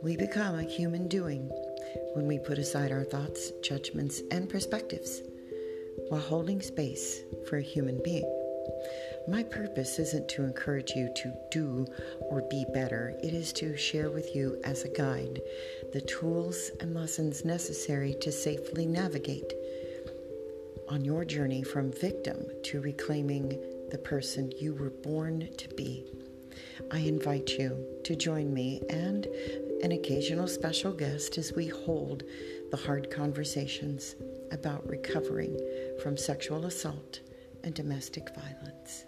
We become a human doing when we put aside our thoughts, judgments, and perspectives while holding space for a human being. My purpose isn't to encourage you to do or be better, it is to share with you as a guide the tools and lessons necessary to safely navigate on your journey from victim to reclaiming the person you were born to be. I invite you to join me and an occasional special guest as we hold the hard conversations about recovering from sexual assault and domestic violence.